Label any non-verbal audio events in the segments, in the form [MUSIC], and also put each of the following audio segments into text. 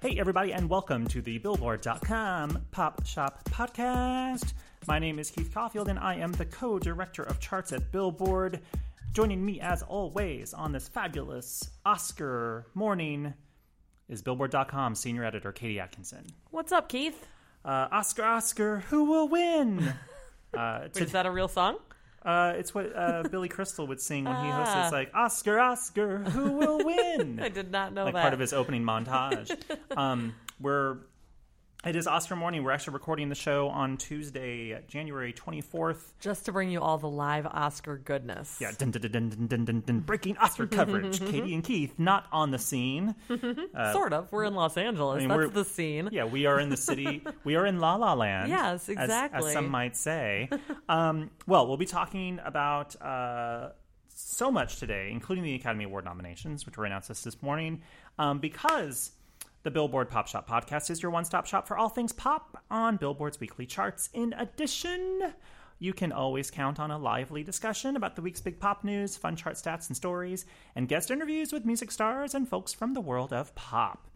Hey, everybody, and welcome to the Billboard.com Pop Shop Podcast. My name is Keith Caulfield, and I am the co director of charts at Billboard. Joining me, as always, on this fabulous Oscar morning is Billboard.com senior editor Katie Atkinson. What's up, Keith? Uh, Oscar, Oscar, who will win? [LAUGHS] Uh, Wait, is that a real song? Uh, it's what uh, [LAUGHS] Billy Crystal would sing when he hosts. It's ah. like Oscar, Oscar, who will [LAUGHS] win? I did not know like that. part of his opening montage. [LAUGHS] um, we're it is Oscar morning. We're actually recording the show on Tuesday, January 24th. Just to bring you all the live Oscar goodness. Yeah, dun, dun, dun, dun, dun, dun, dun, breaking Oscar [LAUGHS] coverage. Katie and Keith not on the scene. Uh, [LAUGHS] sort of. We're in Los Angeles. I mean, That's the scene. Yeah, we are in the city. [LAUGHS] we are in La La Land. Yes, exactly. As, as some might say. Um, well, we'll be talking about uh, so much today, including the Academy Award nominations, which were announced this morning, um, because the Billboard Pop Shop podcast is your one stop shop for all things pop on Billboard's weekly charts. In addition, you can always count on a lively discussion about the week's big pop news, fun chart stats and stories, and guest interviews with music stars and folks from the world of pop.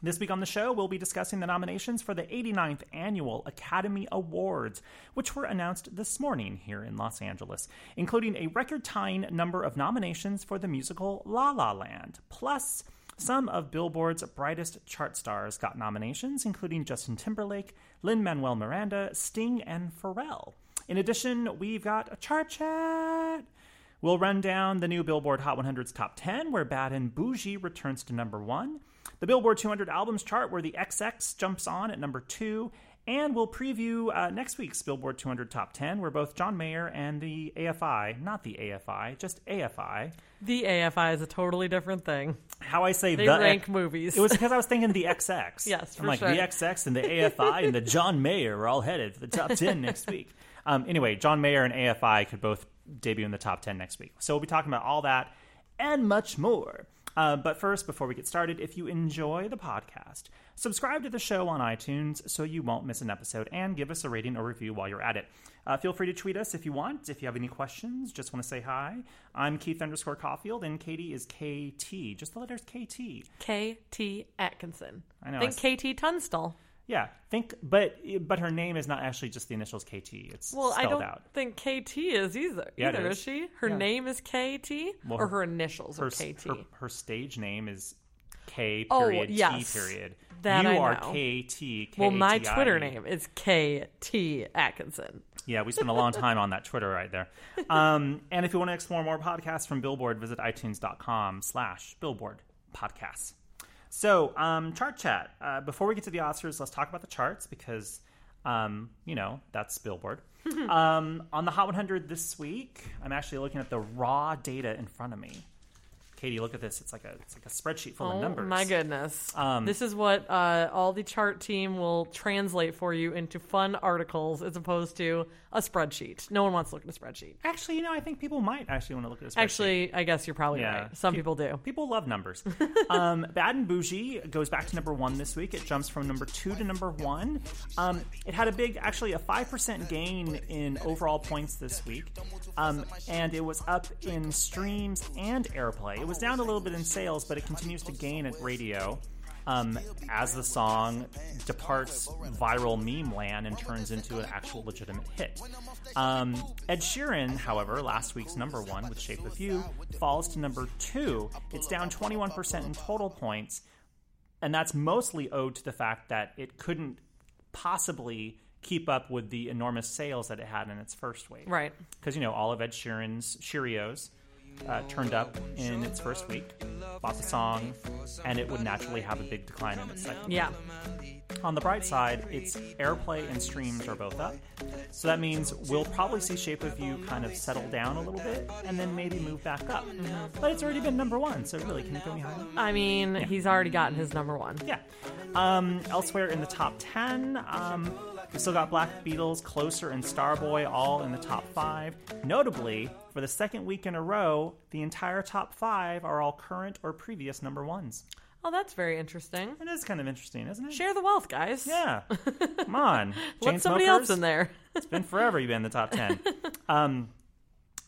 This week on the show, we'll be discussing the nominations for the 89th Annual Academy Awards, which were announced this morning here in Los Angeles, including a record tying number of nominations for the musical La La Land, plus some of Billboard's brightest chart stars got nominations, including Justin Timberlake, Lin Manuel Miranda, Sting, and Pharrell. In addition, we've got a chart chat. We'll run down the new Billboard Hot 100's top 10, where Bad and Boujee returns to number one, the Billboard 200 albums chart, where the XX jumps on at number two, and we'll preview uh, next week's Billboard 200 Top 10, where both John Mayer and the AFI, not the AFI, just AFI. The AFI is a totally different thing. How I say they the rank movies. It was because I was thinking the XX. [LAUGHS] yes, I'm like sure. the XX and the AFI and the John Mayer are all headed for the top 10 [LAUGHS] next week. Um, anyway, John Mayer and AFI could both debut in the top 10 next week. So we'll be talking about all that and much more. Uh, but first, before we get started, if you enjoy the podcast, subscribe to the show on iTunes so you won't miss an episode and give us a rating or review while you're at it. Uh, feel free to tweet us if you want. If you have any questions, just want to say hi. I'm Keith underscore Caulfield, and Katie is KT. Just the letters KT. KT Atkinson. I know. Think I... KT Tunstall. Yeah, think, but but her name is not actually just the initials KT. It's well, I don't out. think KT is either. Yeah, either is. is. she? Her yeah. name is KT, well, or her, initials her, are KT. Her, her, stage name is K oh, period oh, yes. T period. That you I are know. KT. Well, my Twitter name is KT Atkinson. Yeah, we spent a long time on that Twitter right there. [LAUGHS] Um, and if you want to explore more podcasts from Billboard, visit itunes.com slash billboard podcasts. So, um, chart chat. Uh, before we get to the Oscars, let's talk about the charts because, um, you know, that's Billboard. [LAUGHS] um, on the Hot 100 this week, I'm actually looking at the raw data in front of me. Katie, look at this. It's like a it's like a spreadsheet full oh, of numbers. My goodness. Um, this is what uh, all the chart team will translate for you into fun articles as opposed to a spreadsheet. No one wants to look at a spreadsheet. Actually, you know, I think people might actually want to look at a spreadsheet. Actually, I guess you're probably Yeah. right. Some Pe- people do. People love numbers. [LAUGHS] um, Bad and Boujee goes back to number one this week. It jumps from number two to number one. Um, it had a big, actually, a 5% gain in overall points this week. Um, and it was up in streams and airplay. It was down a little bit in sales, but it continues to gain at radio. um, as the song departs viral meme land and turns into an actual legitimate hit. Um, Ed Sheeran, however, last week's number one with Shape of You, falls to number two. It's down 21% in total points, and that's mostly owed to the fact that it couldn't possibly keep up with the enormous sales that it had in its first wave. Right. Because, you know, all of Ed Sheeran's Sheerios uh, turned up in its first week, bought the song, and it would naturally have a big decline in its second. Yeah. On the bright side, its airplay and streams are both up. So that means we'll probably see Shape of You kind of settle down a little bit and then maybe move back up. But it's already been number one, so really, can it go any higher? I mean, he's already gotten his number one. Yeah. Um, elsewhere in the top 10, um, we still got Black Beatles, Closer, and Starboy all in the top five. Notably, for the second week in a row, the entire top five are all current or previous number ones. Oh, that's very interesting. It is kind of interesting, isn't it? Share the wealth, guys. Yeah. [LAUGHS] Come on. Let somebody else in there. It's been forever you've been in the top 10. [LAUGHS] Um,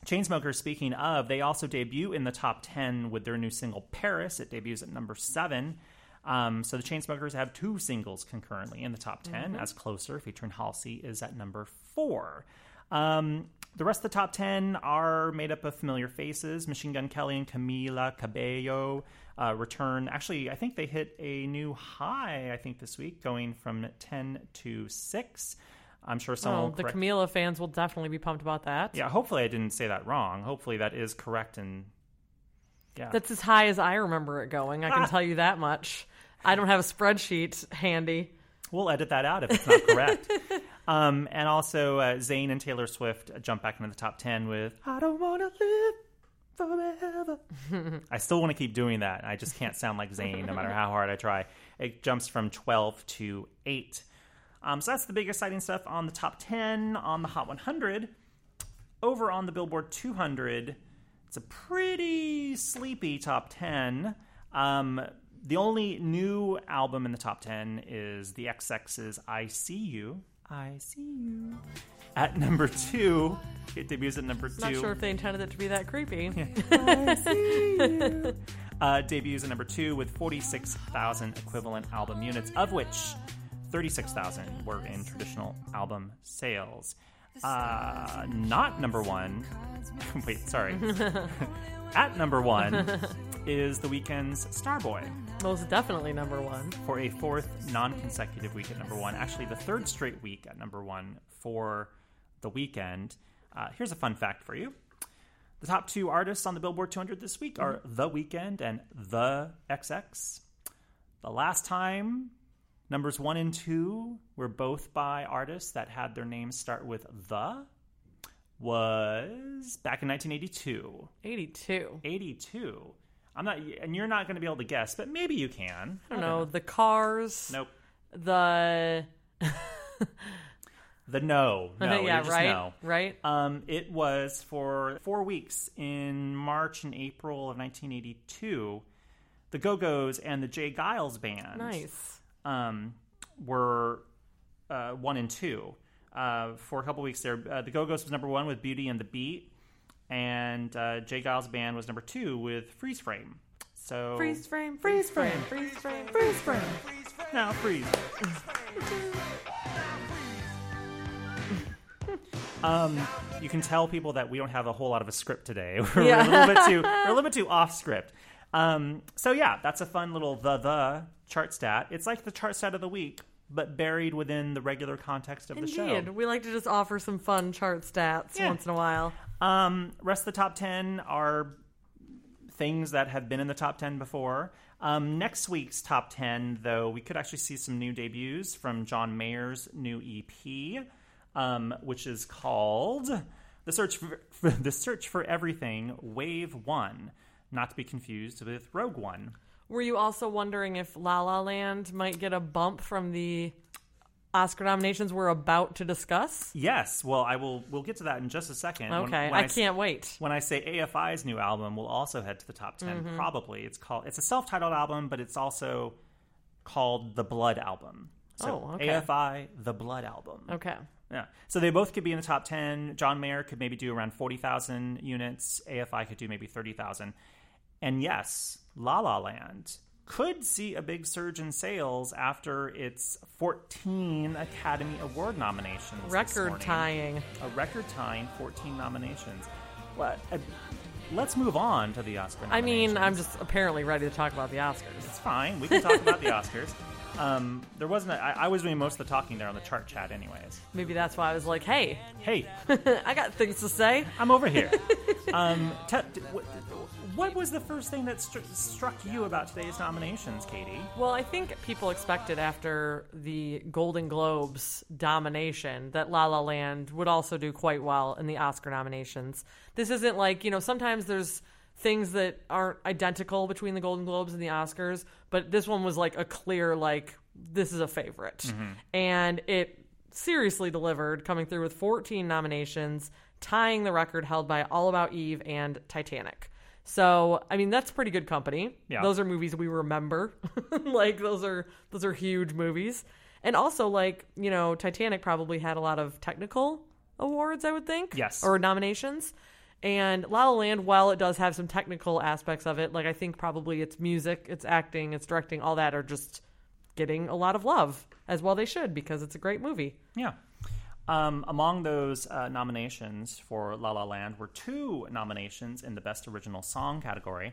Chainsmokers, speaking of, they also debut in the top 10 with their new single Paris. It debuts at number 7. Um, so the Chainsmokers have two singles concurrently in the top 10, as Closer, featuring Halsey, is at number 4. Um, the rest of the top 10 are made up of familiar faces. Machine Gun Kelly and Camila Cabello uh, return. Actually, I think they hit a new high, I think, this week, going from 10 to 6. I'm sure someone Oh, will the correct- Camila fans will definitely be pumped about that. yeah, hopefully I didn't say that wrong. Hopefully that is correct and yeah. That's as high as I remember it going. I can Ah. [LAUGHS] tell you that much. I don't have a spreadsheet handy. We'll edit that out if it's not correct. [LAUGHS] um, and also uh, Zayn and Taylor Swift jump back into the top 10 with I don't want to live forever. [LAUGHS] I still want to keep doing that. I just can't sound like Zayn no matter how hard I try. It jumps from 12 to 8. Um, so that's the big exciting stuff on the top 10 on the Hot 100. Over on the Billboard 200, it's a pretty sleepy top 10. Um, the only new album in the top 10 is the XX's I See You. I See You. At number two, it debuts at number two. Not sure if they intended it to be that creepy. [LAUGHS] I See You. [LAUGHS] Uh, debuts at number two with 46,000 equivalent album units, of which 36,000 were in traditional album sales. Uh, not number one. [LAUGHS] Wait, sorry. At number one is The Weeknd's Starboy Most definitely number one. for a fourth non consecutive week at number one. Actually, the third straight week at number one for The Weeknd. Uh, here's a fun fact for you. The top two artists on the Billboard 200 this week are The Weeknd and The XX. The last time numbers one and two were both by artists that had their names start with The was back in 1982. 82. 82. I'm not, and you're not going to be able to guess, but maybe you can. I don't know. The cars. Nope. The. The no. [LAUGHS] No. yeah, just right. no. Right. Um, it was for four weeks in March and April of 1982. The Go Go's and the J. Geils band nice. um, were uh, one and two. Uh, for a couple weeks there, uh, the Go Go's was number one with Beauty and the Beat, and uh, J. Geils' band was number two with Freeze Frame. So Freeze frame. Freeze frame. Freeze frame. Freeze frame. now freeze. [LAUGHS] um, you can tell people that we don't have a whole lot of a script today. [LAUGHS] We're, Yeah. a little bit too [LAUGHS] we're a little bit too off script. Um, so yeah, that's a fun little the the chart stat. It's like the chart stat of the week, but buried within the regular context of the show. Indeed. We like to just offer some fun chart stats Yeah. once in a while. Um, rest of the top 10 are things that have been in the top 10 before. Um, next week's top 10, though, we could actually see some new debuts from John Mayer's new EP, um, which is called The Search for, [LAUGHS] The Search for Everything Wave 1, not to be confused with Rogue One. Were you also wondering if La La Land might get a bump from the Oscar nominations we're about to discuss? Yes, well, I will. We'll get to that in just a second. When- Okay, I, can't wait. when I say AFI's new album will also head to the top 10 Mm-hmm. probably it's called it's a self-titled album but it's also called the Blood album. So Oh, okay. AFI the Blood album. Okay. Yeah. So they both could be in the top 10. John Mayer could maybe do around 40,000 units. AFI could do maybe 30,000. And yes, La La Land could see a big surge in sales after its 14 Academy Award nominations. Record tying. A record tying 14 nominations. What? Uh, let's move on to the Oscar I mean, I'm just apparently ready to talk about the Oscars. It's fine. We can talk about the Oscars. [LAUGHS] Um, there wasn't. A, I, I was doing most of the talking there on the chart chat, anyways. Maybe that's why I was like, hey, Hey, [LAUGHS] I got things to say. I'm over here. [LAUGHS] um, te- t- what, what was the first thing that stru- struck you about today's nominations, Katie? Well, I think people expected after the Golden Globes domination that La La Land would also do quite well in the Oscar nominations. This isn't like, you know, sometimes there's things that aren't identical between the Golden Globes and the Oscars, but this one was like a clear, like, this is a favorite. Mm-hmm. And it seriously delivered, coming through with 14 nominations, tying the record held by All About Eve and Titanic. So, I mean, that's pretty good company. Yeah. Those are movies we remember. [LAUGHS] like those are those are huge movies. And also like, you know, Titanic probably had a lot of technical awards, I would think. Yes. Or nominations. And La La Land, while it does have some technical aspects of it, like I think probably its music, its acting, its directing, all that are just getting a lot of love, as well they should, because it's a great movie. Yeah. Um, among those uh, nominations for La La Land were two nominations in the Best Original Song category,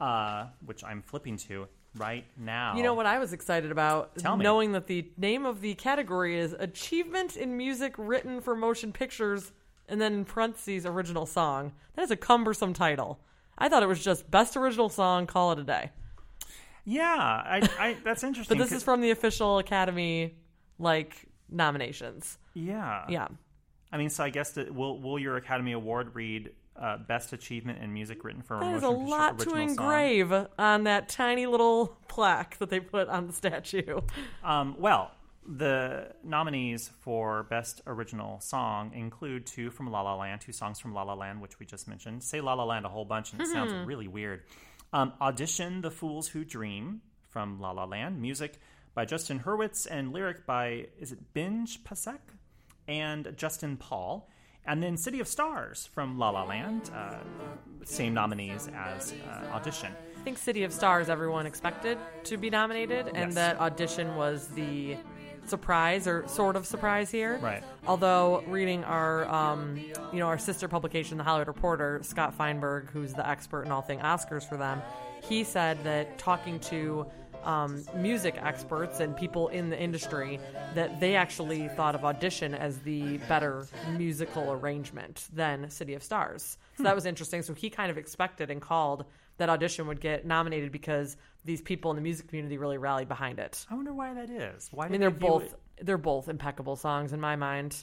uh, which I'm flipping to right now. You know what I was excited about? Tell me. Knowing that the name of the category is Achievement in Music Written for Motion Pictures, and then in parentheses, Original Song. That is a cumbersome title. I thought it was just Best Original Song, call it a day. Yeah, I, I, that's [LAUGHS] interesting. But this is from the official Academy, like, nominations. yeah, Yeah. I mean, so I guess that will will your Academy Award read uh, Best Achievement in Music Written for That is a Motion Picture lot to Original Song? engrave on that tiny little plaque that they put on the statue. Um, well, the nominees for Best Original Song include two from La La Land, two songs from La La Land, which we just mentioned. Say La La Land a whole bunch, and it sounds really weird. Um, Audition The Fools Who Dream from La La Land, music by Justin Hurwitz, and lyric by, is it Benj Pasek? And Justin Paul. And then City of Stars from La La Land, uh, same nominees as uh, Audition. I think City of Stars everyone expected to be nominated, and Yes. that audition was the surprise or sort of surprise here. Right. Although reading our, um, you know, our sister publication, The Hollywood Reporter, Scott Feinberg, who's the expert in all thing Oscars for them, he said that talking to um, music experts and people in the industry, that they actually thought of Audition as the better musical arrangement than City of Stars. So that was interesting. So he kind of expected and called that Audition would get nominated because these people in the music community really rallied behind it. I wonder why that is. Why I mean, they're both they're both impeccable songs in my mind.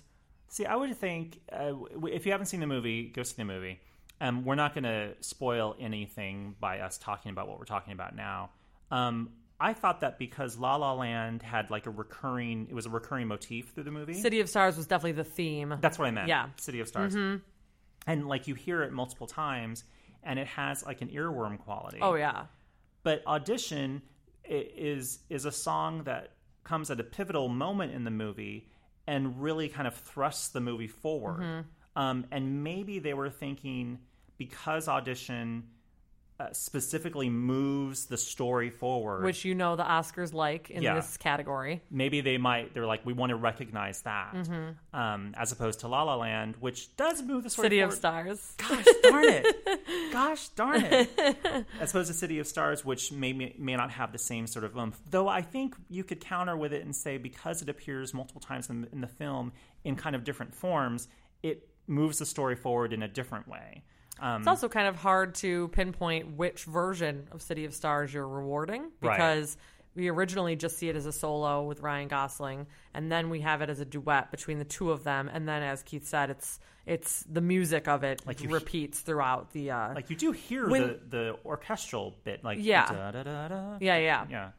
See, I would think uh, if you haven't seen the movie, go see the movie. Um, we're not going to spoil anything by us talking about what we're talking about now. Um, I thought that because La La Land had like a recurring, it was a recurring motif through the movie. City of Stars was definitely the theme. That's what I meant. Yeah. City of Stars. And like you hear it multiple times, and it has like an earworm quality. oh yeah. But Audition is is a song that comes at a pivotal moment in the movie and really kind of thrusts the movie forward. Mm-hmm. Um, and maybe they were thinking because Audition uh, specifically moves the story forward, Which you know the Oscars like in Yeah. this category. maybe they might they're like we want to recognize that um, as opposed to La La Land, which does move the story Mm-hmm. City of. Stars. Gosh darn it! [LAUGHS] Gosh darn it! As opposed to City of Stars, which may may not have the same sort of oomph. Though I think you could counter with it and say because it appears multiple times in, in the film in kind of different forms, it moves the story forward in a different way. Um, It's also kind of hard to pinpoint which version of City of Stars you're rewarding Right. because we originally just see it as a solo with Ryan Gosling, and then we have it as a duet between the two of them, and then as Keith said, it's it's the music of it Like repeats throughout the uh, like you do hear When- the the orchestral bit, like Yeah. da, da, da, da. yeah yeah Yeah.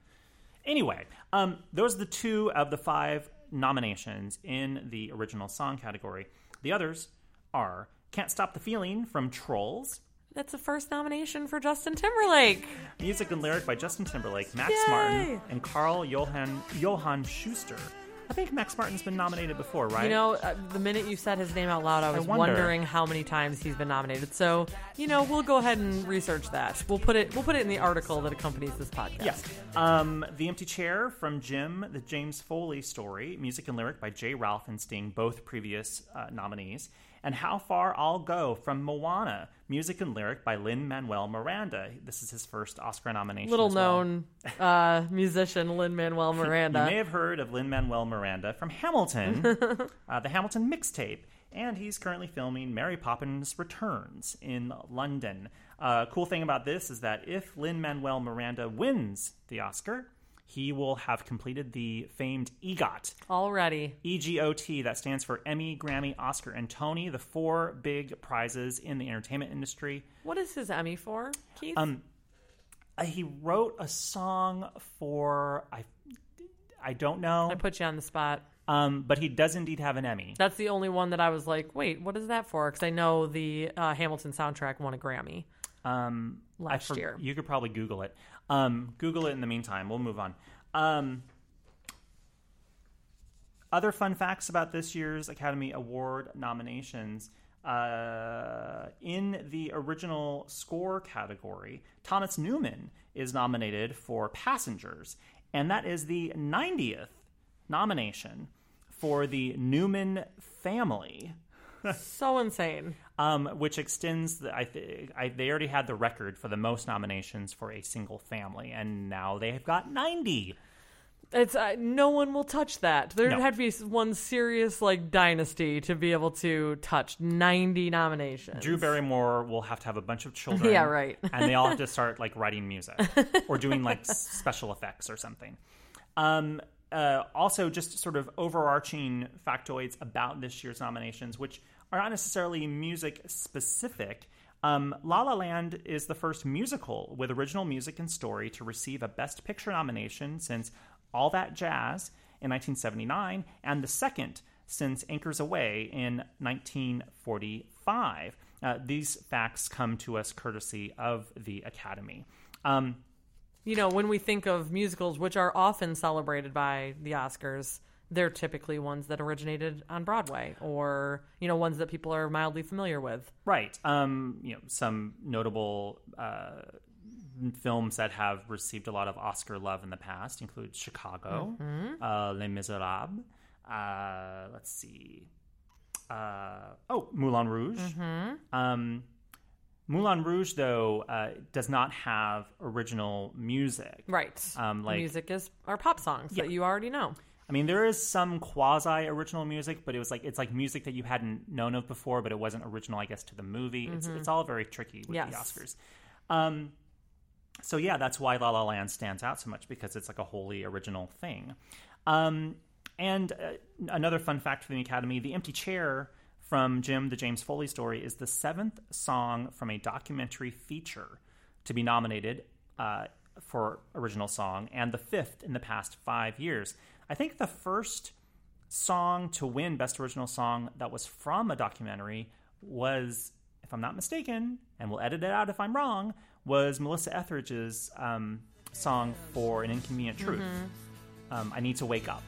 Anyway, um, those are the two of the five nominations in the original song category. The others are Can't Stop the Feeling from Trolls, That's the first nomination for Justin Timberlake. music and lyric by Justin Timberlake, Max Yay! Martin, and Karl Johan, Johan Schuster. I think Max Martin's been nominated before, right? You know, uh, the minute you said his name out loud, I was wonder. wondering how many times he's been nominated. So, you know, we'll go ahead and research that. We'll put it. We'll put it in the article that accompanies this podcast. Yes. Um, the Empty Chair from Jim, the James Foley story, music and lyric by J. Ralph and Sting, both previous uh, nominees. And How Far I'll Go from Moana, music and lyric by Lin Manuel Miranda. This is his first Oscar nomination. Little as well. known uh, [LAUGHS] musician Lin Manuel Miranda. You may have heard of Lin Manuel Miranda from Hamilton, [LAUGHS] uh, the Hamilton mixtape, and he's currently filming Mary Poppins Returns in London. Uh, cool thing about this is that if Lin Manuel Miranda wins the Oscar, he will have completed the famed EGOT. Already. EGOT, that stands for Emmy, Grammy, Oscar, and Tony, the four big prizes in the entertainment industry. What is his Emmy for, Keith? Um, Uh, he wrote a song for I, I don't know, I put you on the spot. um, but he does indeed have an Emmy. That's the only one that I was like, wait, what is that for? Because I know the uh, Hamilton soundtrack won a Grammy. Um, Last year. You could probably Google it. Um, Google it in the meantime. We'll move on. Um, other fun facts about this year's Academy Award nominations. Uh, in the original score category, Thomas Newman is nominated for Passengers, and that is the 90th nomination for the Newman family So insane. Um, which extends. The, I, th- I they already had the record for the most nominations for a single family, and now they have got ninety. It's uh, no one will touch that. There'd No. have to be one serious like dynasty to be able to touch ninety nominations. Drew Barrymore will have to have a bunch of [LAUGHS] children. Yeah, right. and they all have to [LAUGHS] start like writing music [LAUGHS] or doing like special effects or something. Um, uh, also, just sort of overarching factoids about this year's nominations, which are not necessarily music specific. Um, La La Land is the first musical with original music and story to receive a Best Picture nomination since All That Jazz in 1979, and the second since Anchors Aweigh in 1945. Uh, these facts come to us courtesy of the Academy. Um, you know, when we think of musicals, which are often celebrated by the Oscars, they're typically ones that originated on Broadway or, you know, ones that people are mildly familiar with. Right. Um, you know, some notable uh, films that have received a lot of Oscar love in the past include Chicago, uh, Les Miserables. Uh, let's see. Uh, oh, Moulin Rouge. Um, Moulin Rouge, though, uh, does not have original music. Right. Um, like- music is are pop songs Yeah. that you already know. I mean, there is some quasi original music, but it was like it's like music that you hadn't known of before, but it wasn't original, I guess, to the movie. It's it's all very tricky with Yes. the Oscars. Um, so yeah, that's why La La Land stands out so much because it's like a wholly original thing. Um, and uh, another fun fact for the Academy: the Empty Chair from Jim the James Foley story is the seventh song from a documentary feature to be nominated uh, for original song, and the fifth in the past five years. I think the first song to win Best Original Song that was from a documentary was, if I'm not mistaken, and we'll edit it out if I'm wrong, was Melissa Etheridge's um, song for An Inconvenient Truth. Um, I Need to Wake Up.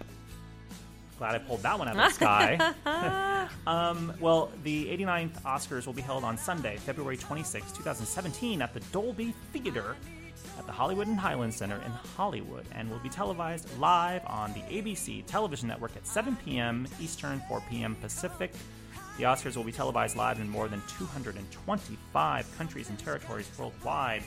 Glad I pulled that one out of the sky. [LAUGHS] um, well, the 89th Oscars will be held on Sunday, February 26, 2017, at the Dolby Theater at the Hollywood and Highland Center in Hollywood and will be televised live on the ABC television network at 7 p.m. Eastern, 4 p.m. Pacific. The Oscars will be televised live in more than 225 countries and territories worldwide.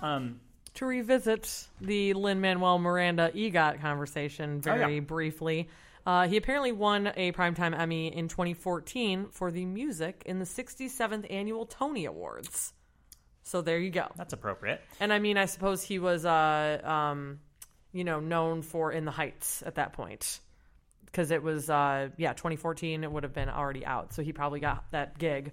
Um, To revisit the Lin Manuel Miranda EGOT conversation very Oh, yeah. briefly, uh, he apparently won a Primetime Emmy in 2014 for the music in the 67th Annual Tony Awards. So there you go. that's appropriate. And I mean, I suppose he was, uh, um, you know, known for In the Heights at that point. Because it was, uh, yeah, 2014, it would have been already out. So he probably got that gig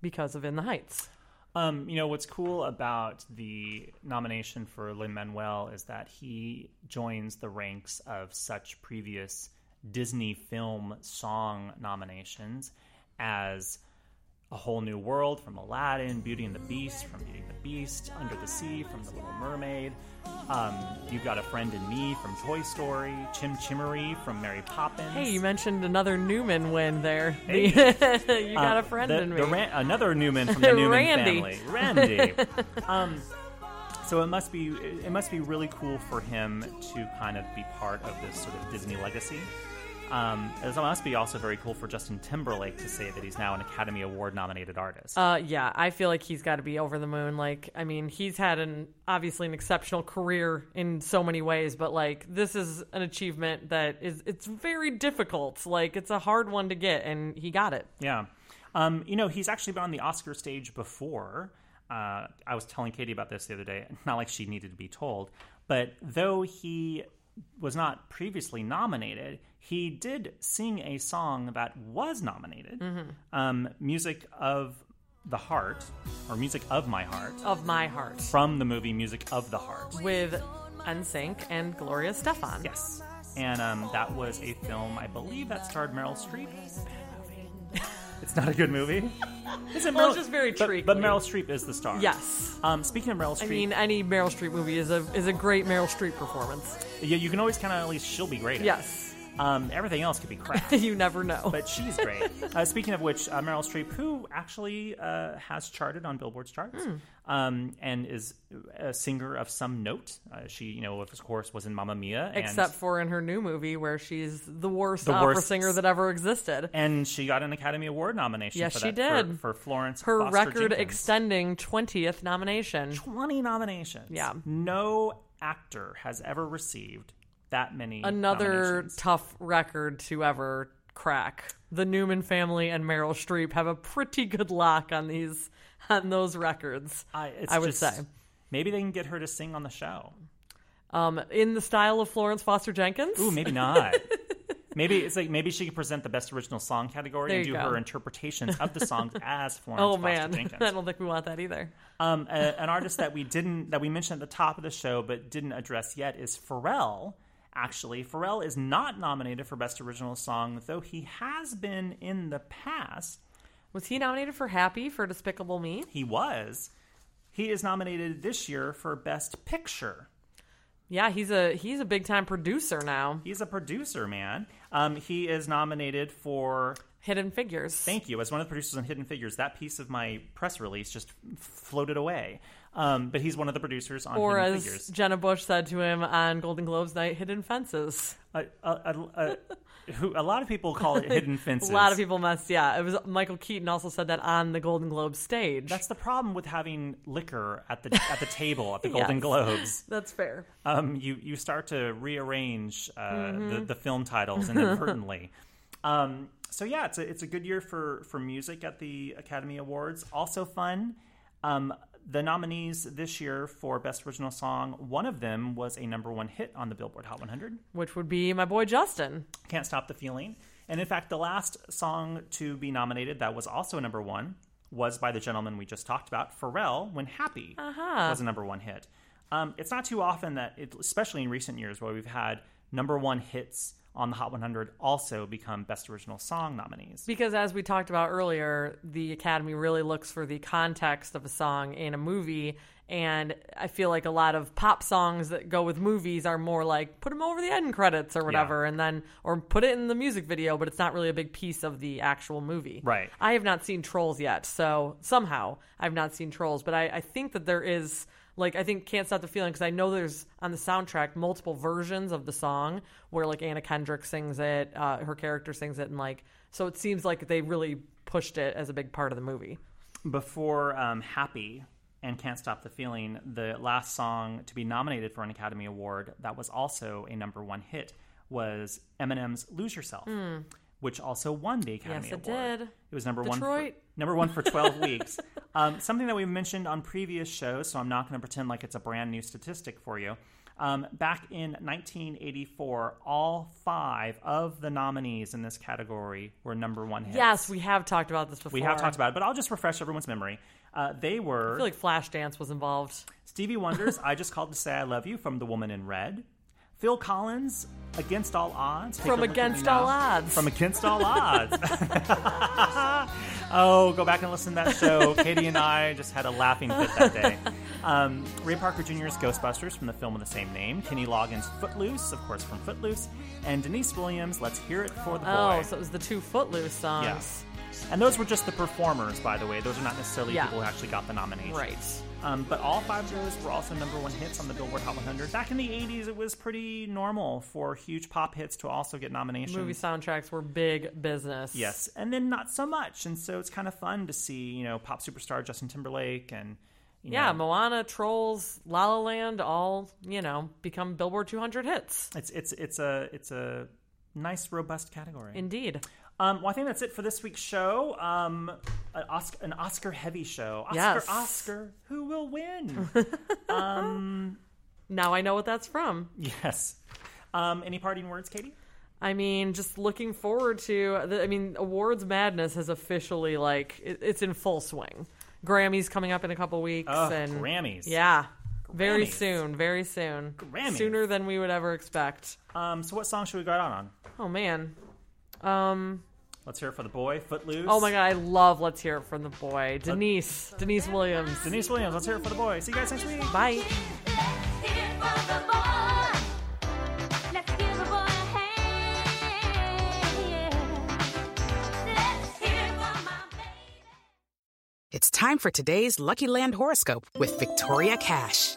because of In the Heights. Um, you know what's cool about the nomination for Lin Manuel is that he joins the ranks of such previous Disney film song nominations as A Whole New World from Aladdin, Beauty and the Beast from Beauty and the Beast, Under the Sea from The Little Mermaid. Um, you've got a friend in me from Toy Story, Chim Chimmery from Mary Poppins. Hey, you mentioned another Newman win there. Hey. The- [LAUGHS] you got Uh, a friend the- in me. Ran- another Newman from the Newman [LAUGHS] Randy. family, Randy. um, so it must be it must be really cool for him to kind of be part of this sort of Disney legacy. Um, it must be also very cool for Justin Timberlake to say that he's now an Academy Award nominated artist. Uh, yeah, I feel like he's got to be over the moon. Like, I mean, he's had an obviously an exceptional career in so many ways, but like, this is an achievement that is it's very difficult. Like, it's a hard one to get, and he got it. Yeah. Um, you know, he's actually been on the Oscar stage before. Uh, I was telling Katie about this the other day. Not like she needed to be told, but though he was not previously nominated, he did sing a song that was nominated. Um, music of the Heart, or Music of My Heart, Of my heart, from the movie Music of the Heart. with NSYNC and Gloria Estefan. Yes. And um, that was a film, I believe, that starred Meryl Streep. It's not a good movie. [LAUGHS] Is it Well, it's just very but, but Meryl Streep is the star. Yes. Um, speaking of Meryl Streep, I mean, any Meryl Streep movie is a is a great Meryl Streep performance. yeah, you can always count on at least she'll be great. At Yes, it. Um, everything else could be crap. [LAUGHS] you never know. but she's great. [LAUGHS] Uh, speaking of which, uh, Meryl Streep, who actually uh, has charted on Billboard's charts, Hmm. um, and is a singer of some note. Uh, she, you know, of course, was in Mamma Mia, and, Except for in her new movie where she's the worst The opera worst- singer that ever existed. and she got an Academy Award nomination. Yes, for she that, did. for, for Florence. Her Foster record Jenkins. extending 20th nomination. 20 nominations. Yeah. No actor has ever received that many. Another tough record to ever crack. The Newman family and Meryl Streep have a pretty good lock on these on those records. I, it's I would just- say. Maybe they can get her to sing on the show. Um, in the style of Florence Foster Jenkins. Ooh, maybe not. [LAUGHS] maybe it's like maybe she could present the best original song category There and do go. her interpretations of the songs [LAUGHS] as Florence oh Foster man, Jenkins. [LAUGHS] I don't think we want that either. Um, a- an artist that we didn't that we mentioned at the top of the show but didn't address yet is Pharrell. Actually, Pharrell is not nominated for Best Original Song, though he has been in the past. Was he nominated for Happy for Despicable Me? He was. He is nominated this year for Best Picture. Yeah, he's a he's a big time producer now. He's a producer, man. Um, he is nominated for Hidden Figures. Thank you. As one of the producers on Hidden Figures, that piece of my press release just floated away. Um, but he's one of the producers on or Hidden as Figures. Jenna Bush said to him on Golden Globes night, Hidden Fences. A, who, lot of people call it [LAUGHS] Hidden Fences. A lot of people must, yeah. It was Michael Keaton also said that on the Golden Globe stage. That's the problem with having liquor at the at the table at the [LAUGHS] Golden Yes. Globes. [LAUGHS] That's fair. Um, you you start to rearrange uh, Mm-hmm. the, the film titles inadvertently. um, so yeah, it's a it's a good year for for music at the Academy Awards. Also fun. Um, the nominees this year for Best Original Song, one of them was a number one hit on the Billboard Hot 100. Which would be my boy Justin. Can't Stop the Feeling. And in fact, the last song to be nominated that was also number one was by the gentleman we just talked about, Pharrell, when Happy was a number one hit. Um, it's not too often that, it, especially in recent years, where we've had number one hits on the Hot 100 also become Best Original Song nominees. Because as we talked about earlier, the Academy really looks for the context of a song in a movie. And I feel like a lot of pop songs that go with movies are more like put them over the end credits or whatever, and then, or put it in the music video, but it's not really a big piece of the actual movie. Right. I have not seen Trolls yet, so somehow I've not seen Trolls, but I, I think that there is like I think Can't Stop the Feeling because I know there's on the soundtrack multiple versions of the song where like Anna Kendrick sings it, uh, her character sings it, and like so it seems like they really pushed it as a big part of the movie. Before um, Happy and Can't Stop the Feeling, the last song to be nominated for an Academy Award that was also a number one hit was Eminem's Lose Yourself. Which also won the Academy. Yes, it Award. did. It was number one. For, number one for twelve [LAUGHS] weeks. Um, something that we've mentioned on previous shows, so I'm not going to pretend like it's a brand new statistic for you. Um, back in 1984, all five of the nominees in this category were number one hits. Yes, we have talked about this before. we have talked about it, but I'll just refresh everyone's memory. Uh, they were I feel like Flashdance was involved. Stevie Wonder's "I Just Called to Say I Love You" from The Woman in Red. Phil Collins, "Against All Odds." Take From Against Now. All Odds. From Against All Odds. [LAUGHS] Oh, go back and listen to that show. [LAUGHS] Katie and I just had a laughing fit that day. Um, Ray Parker Jr.'s Ghostbusters from the film of the same name. Kenny Loggins' Footloose, of course, from Footloose. And Deniece Williams' Let's Hear It for the Boy. Oh, so it was the two Footloose songs. Yes. And those were just the performers, by the way. Those are not necessarily Yeah. people who actually got the nomination. Right. Um, but all five of those were also number one hits on the Billboard Hot 100. Back in the 80s, it was pretty normal for huge pop hits to also get nominations. Movie soundtracks were big business. Yes, and then not so much. And so it's kind of fun to see, you know, pop superstar Justin Timberlake and you Yeah, know, Moana, Trolls, La La Land, all you know, become Billboard 200 hits. it's it's it's a it's a nice robust category. Indeed. Um, well, I think that's it for this week's show. Um, an Oscar, an Oscar heavy show. Oscar, Yes. Oscar, who will win? [LAUGHS] Now I know what that's from. yes. Um, any parting words, Katie? I mean, just looking forward to. The, I mean, awards madness has officially like it, it's in full swing. Grammys coming up in a couple weeks, Oh, and Grammys. yeah, very soon, very soon, Grammys. sooner than we would ever expect. Um, so what song should we go out on? Oh man, um, Let's hear it for the boy, Footloose. oh my god, I love. Let's hear it from the boy, Deniece, Deniece Williams. Deniece Williams. Let's hear it for the boy. See you guys next week. Bye. Let's give the boy a hand. Let's hear from my baby. It's time for today's Lucky Land horoscope with Victoria Cash.